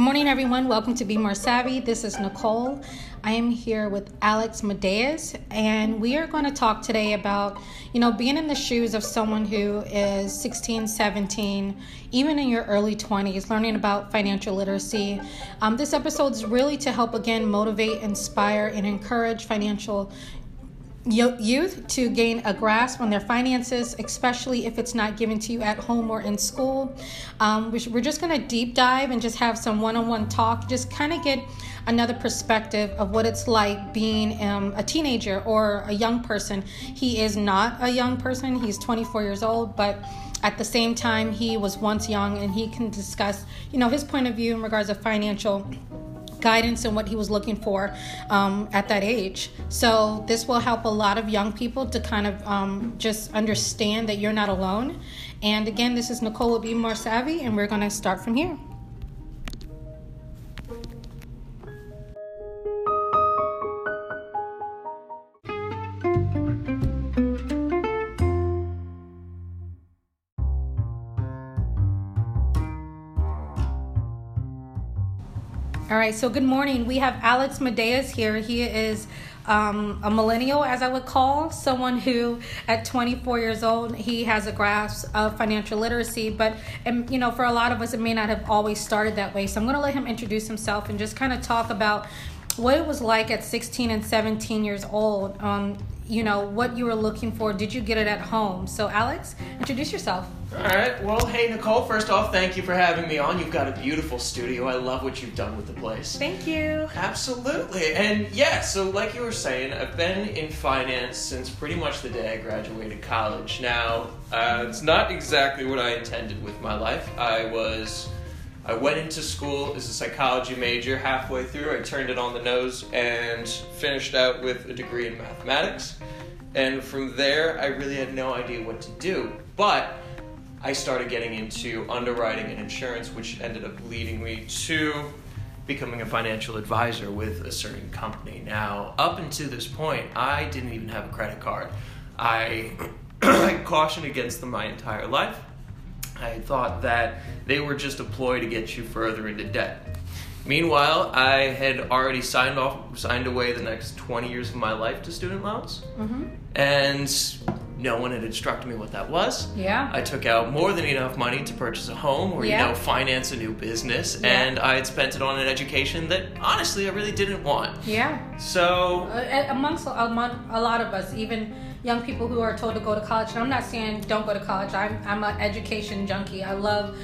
Good morning, everyone. Welcome to Be More Savvy. This is Nicole. I am here with Alex Medeiros, and we are going to talk today about, you know, being in the shoes of someone who is 16, 17, even in your early 20s, learning about financial literacy. Um, this episode is really to help, again, motivate, inspire, and encourage financial youth to gain a grasp on their finances, especially if it's not given to you at home or in school. Um, we're just going to deep dive and just have some one on one talk, just kind of get another perspective of what it's like being um, a teenager or a young person. He is not a young person, he's 24 years old, but at the same time, he was once young and he can discuss, you know, his point of view in regards to financial guidance and what he was looking for um, at that age. So, this will help a lot of young people to kind of um, just understand that you're not alone. And again, this is Nicole Be More Savvy, and we're going to start from here. All right, so good morning. We have Alex Medeiros here. He is um, a millennial, as I would call, someone who at 24 years old, he has a grasp of financial literacy. But, and, you know, for a lot of us, it may not have always started that way. So I'm going to let him introduce himself and just kind of talk about what it was like at 16 and 17 years old. Um, you know, what you were looking for. Did you get it at home? So, Alex, introduce yourself. All right. Well, hey, Nicole, first off, thank you for having me on. You've got a beautiful studio. I love what you've done with the place. Thank you. Absolutely. And yeah, so like you were saying, I've been in finance since pretty much the day I graduated college. Now, uh, it's not exactly what I intended with my life. I was I went into school as a psychology major. Halfway through, I turned it on the nose and finished out with a degree in mathematics. And from there, I really had no idea what to do. But I started getting into underwriting and insurance, which ended up leading me to becoming a financial advisor with a certain company. Now, up until this point, I didn't even have a credit card. I, I cautioned against them my entire life. I thought that they were just a ploy to get you further into debt. Meanwhile, I had already signed off, signed away the next 20 years of my life to student loans, mm-hmm. and no one had instructed me what that was. Yeah. I took out more than enough money to purchase a home or, yeah. you know, finance a new business, yeah. and I had spent it on an education that honestly I really didn't want. Yeah. So. Uh, amongst among a lot of us, even young people who are told to go to college. And I'm not saying don't go to college. I'm I'm an education junkie. I love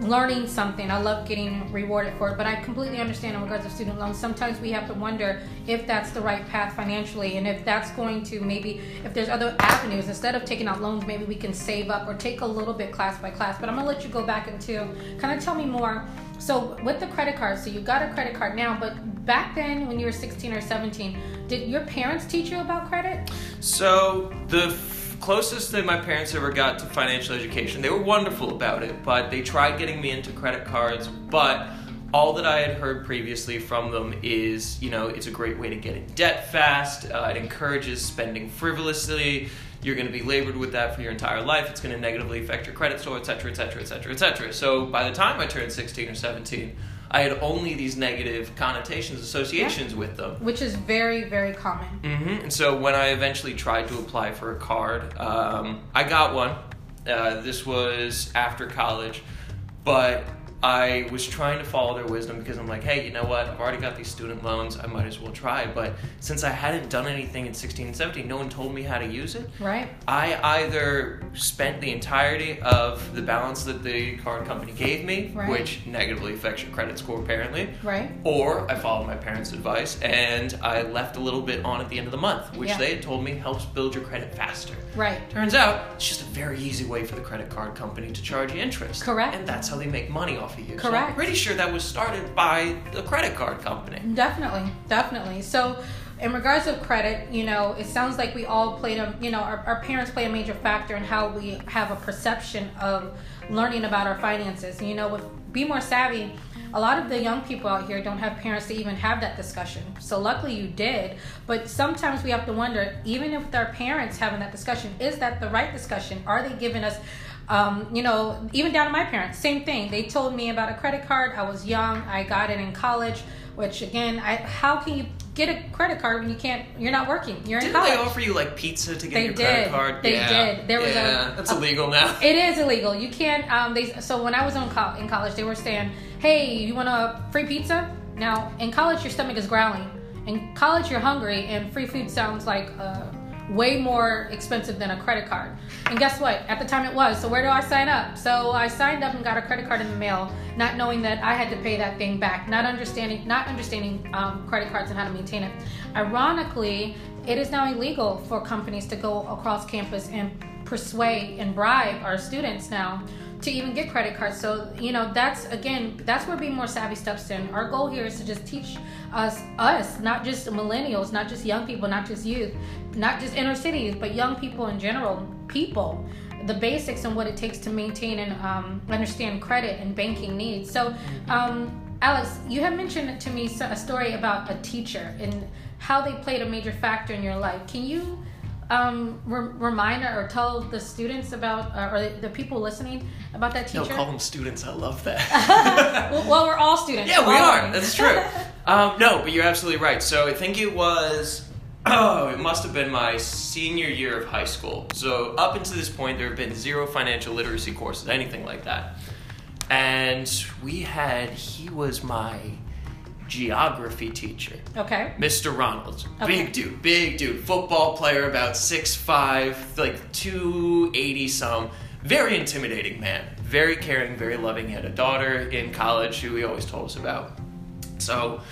learning something. I love getting rewarded for it. But I completely understand in regards to student loans. Sometimes we have to wonder if that's the right path financially and if that's going to maybe if there's other avenues instead of taking out loans, maybe we can save up or take a little bit class by class. But I'm gonna let you go back into kind of tell me more. So with the credit card, so you got a credit card now, but back then when you were 16 or 17, did your parents teach you about credit? So the closest that my parents ever got to financial education, they were wonderful about it, but they tried getting me into credit cards, but all that I had heard previously from them is, you know, it's a great way to get in debt fast. Uh, it encourages spending frivolously. You're going to be labored with that for your entire life. It's going to negatively affect your credit score, et cetera, et cetera, et cetera, et cetera. So by the time I turned 16 or 17, I had only these negative connotations, associations yeah. with them. Which is very, very common. Mm-hmm. And so when I eventually tried to apply for a card, um, I got one. Uh, this was after college, but I was trying to follow their wisdom because I'm like, hey, you know what? I've already got these student loans. I might as well try. But since I hadn't done anything in 16 and 17, no one told me how to use it. Right. I either spent the entirety of the balance that the card company gave me, right. which negatively affects your credit score apparently. Right. Or I followed my parents' advice and I left a little bit on at the end of the month, which yeah. they had told me helps build your credit faster. Right. Turns out it's just a very easy way for the credit card company to charge you interest. Correct. And that's how they make money off of you. Correct. So I'm pretty sure that was started by the credit card company. Definitely, definitely. So, in regards of credit, you know, it sounds like we all played a, you know, our, our parents play a major factor in how we have a perception of learning about our finances. You know, with Be More Savvy, a lot of the young people out here don't have parents to even have that discussion. So luckily you did. But sometimes we have to wonder, even if their parents having that discussion, is that the right discussion? Are they giving us Um, you know, even down to my parents, same thing. They told me about a credit card. I was young. I got it in college, which again, I how can you get a credit card when you can't? You're not working. You're in Didn't college. they offer you like pizza to get They your credit did. card? They yeah. did. There was a- that's a- illegal now. It is illegal. You can't. Um, they so when I was in, co- in college, they were saying, "Hey, you want a free pizza?" Now in college, your stomach is growling. In college, you're hungry, and free food sounds like uh, way more expensive than a credit card. And guess what? At the time, it was. So where do I sign up? So I signed up and got a credit card in the mail, not knowing that I had to pay that thing back, not understanding, not understanding um, credit cards and how to maintain it. Ironically, it is now illegal for companies to go across campus and persuade and bribe our students now to even get credit cards. So, you know, that's again, that's where being More Savvy steps in. Our goal here is to just teach us, us, not just millennials, not just young people, not just youth, not just inner cities, but young people in general, people, the basics and what it takes to maintain and um, understand credit and banking needs. So, um, Alex, you have mentioned to me a story about a teacher and how they played a major factor in your life. Can you um, re- remind or tell the students about, uh, or the, the people listening about that teacher? No, call them students. I love that. well, well, we're all students. Yeah, we all That's true. Um, no, but you're absolutely right. So I think it was. Oh, it must have been my senior year of high school. So up until this point, there have been zero financial literacy courses, anything like that. And we had. He was my geography teacher. okay. Mr. Ronalds. Okay. Big dude, big dude. Football player, about 6'5, like 280 some. Very intimidating man. Very caring, very loving. He had a daughter in college who he always told us about. So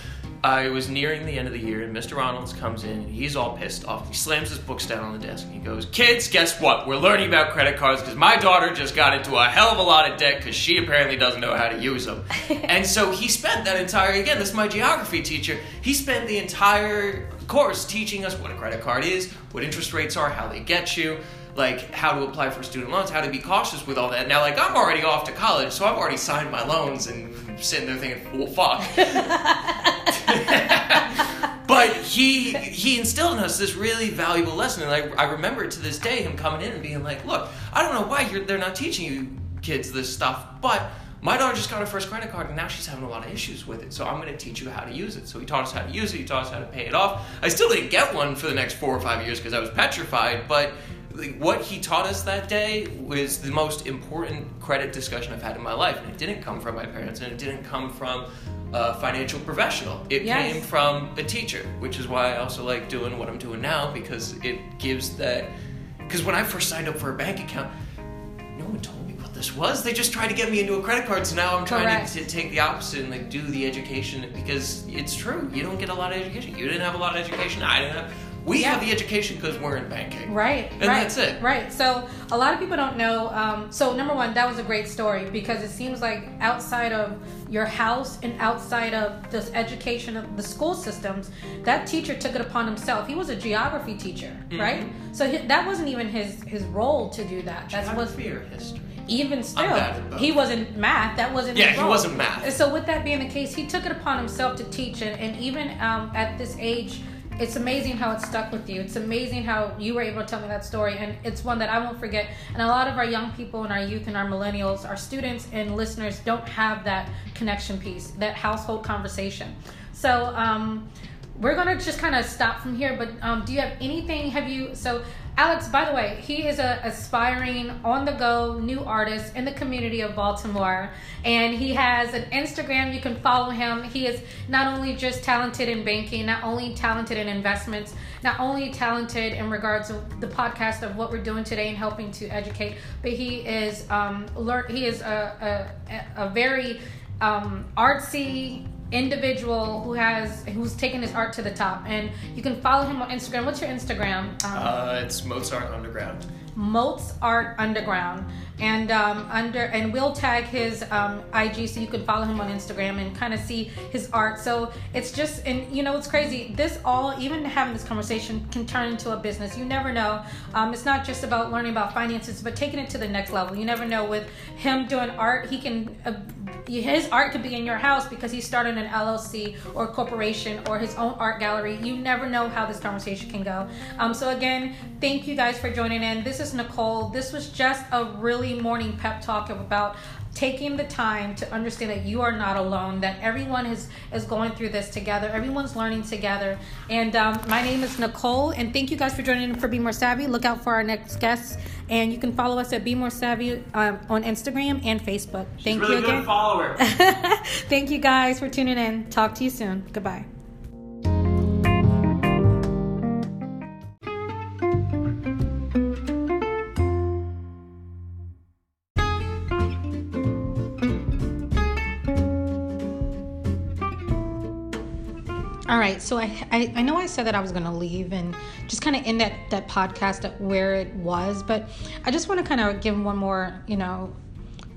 I was nearing the end of the year, and Mr. Ronalds comes in, and he's all pissed off. He slams his books down on the desk, and he goes, Kids, guess what? We're learning about credit cards because my daughter just got into a hell of a lot of debt because she apparently doesn't know how to use them. and so he spent that entire, again, this is my geography teacher, he spent the entire course teaching us what a credit card is, what interest rates are, how they get you. Like how to apply for student loans, how to be cautious with all that. Now, like I'm already off to college, so I've already signed my loans and sitting there thinking, well, fuck. but he he instilled in us this really valuable lesson, and I, I remember to this day him coming in and being like, "Look, I don't know why they're not teaching you kids this stuff, but." My daughter just got her first credit card and now she's having a lot of issues with it. So I'm going to teach you how to use it. So he taught us how to use it. He taught us how to pay it off. I still didn't get one for the next four or five years because I was petrified. But what he taught us that day was the most important credit discussion I've had in my life. And it didn't come from my parents and it didn't come from a financial professional. It Yes. came from a teacher, which is why I also like doing what I'm doing now because it gives that. Because when I first signed up for a bank account, no one told me what this was. They just tried to get me into a credit card. So now I'm trying Correct. to, to take the opposite and like do the education because it's true. You don't get a lot of education. You didn't have a lot of education. I didn't have. We Yeah. have the education because we're in banking. Right, And right, that's it. Right. So a lot of people don't know. Um, so number one, that was a great story because it seems like outside of your house and outside of this education of the school systems, that teacher took it upon himself. He was a geography teacher, Mm-hmm. right? So he, that wasn't even his his role to do that. That's was or history. even still bad at both. he wasn't math. That wasn't Yeah, he wasn't math. And so with that being the case, he took it upon himself to teach, and, and even um, at this age, it's amazing how it stuck with you. It's amazing how you were able to tell me that story, and it's one that I won't forget. And a lot of our young people and our youth and our millennials, our students and listeners don't have that connection piece, that household conversation. So um, we're gonna just kind of stop from here. But um, do you have anything? Have you so? Alex, by the way, he is a aspiring on the go new artist in the community of Baltimore. And he has an Instagram. You can follow him. He is not only just talented in banking, not only talented in investments, not only talented in regards to the podcast of what we're doing today and helping to educate, but he is um. He is a, a, a very um, artsy individual who has who's taken his art to the top and you can follow him on instagram what's your instagram um, Uh, it's Mozart Underground. Moats Art Underground, and um, under and we'll tag his um, IG so you can follow him on Instagram and kind of see his art. So it's just and you know it's crazy. This all even having this conversation can turn into a business. You never know. Um, it's not just about learning about finances, but taking it to the next level. You never know with him doing art, he can. Uh, his art could be in your house because he started an LLC or corporation or his own art gallery. You never know how this conversation can go. Um, so again, thank you guys for joining in. This is Nicole. This was just a really morning pep talk about taking the time to understand that you are not alone that everyone is is going through this together everyone's learning together and um, my name is nicole and thank you guys for joining in for be more savvy look out for our next guests and you can follow us at be more savvy um, on instagram and facebook. Thank really you again. thank you guys for tuning in. Talk to you soon. Goodbye right, so I, I, I know I said that I was gonna leave and just kind of end that that podcast where it was, but I just want to kind of give one more you know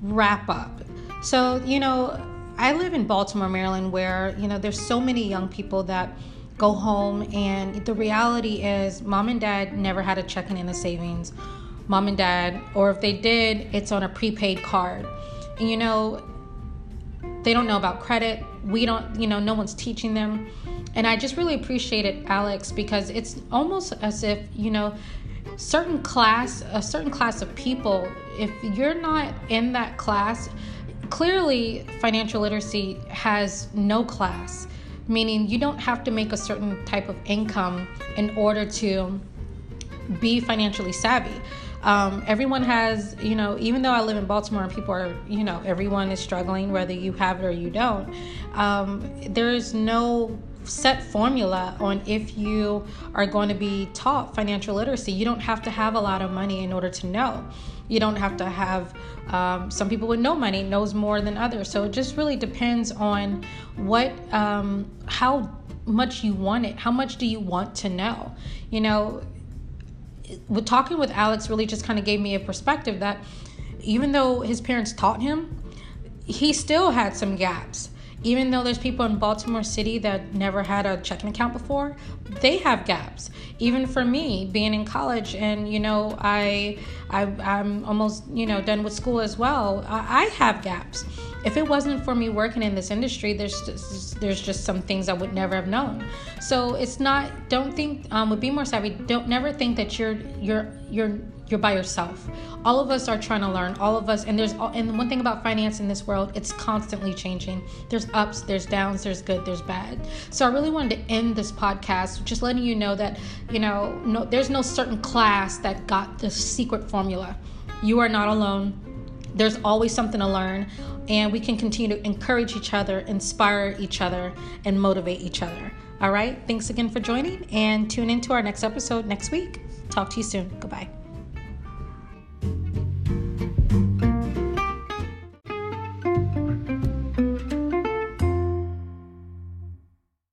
wrap up. So you know I live in Baltimore, Maryland, where you know there's so many young people that go home and the reality is mom and dad never had a checking in the savings, mom and dad, or if they did, it's on a prepaid card, and you know they don't know about credit. We don't, you know, no one's teaching them and I just really appreciated Alex because it's almost as if, you know, certain class, a certain class of people, if you're not in that class, clearly financial literacy has no class, meaning you don't have to make a certain type of income in order to be financially savvy. Um, everyone has, you know, even though I live in Baltimore and people are, you know, everyone is struggling, whether you have it or you don't, um, there's no set formula on if you are going to be taught financial literacy. You don't have to have a lot of money in order to know. You don't have to have um, some people with no money knows more than others. So it just really depends on what um, how much you want it. How much do you want to know? You know, with talking with Alex really just kind of gave me a perspective that even though his parents taught him, he still had some gaps even though there's people in Baltimore City that never had a checking account before, they have gaps. Even for me, being in college, and you know, I, I I'm almost you know done with school as well. I, I have gaps. If it wasn't for me working in this industry, there's just, there's just some things I would never have known. So it's not. Don't think um, with Be More Savvy. Don't never think that you're you're you're you're by yourself. All of us are trying to learn. All of us, and there's all, and one thing about finance in this world, it's constantly changing. There's ups, there's downs, there's good, there's bad. So I really wanted to end this podcast just letting you know that you know no, there's no certain class that got the secret formula. You are not alone. There's always something to learn, and we can continue to encourage each other, inspire each other, and motivate each other. All right. Thanks again for joining, and tune into our next episode next week. Talk to you soon. Goodbye.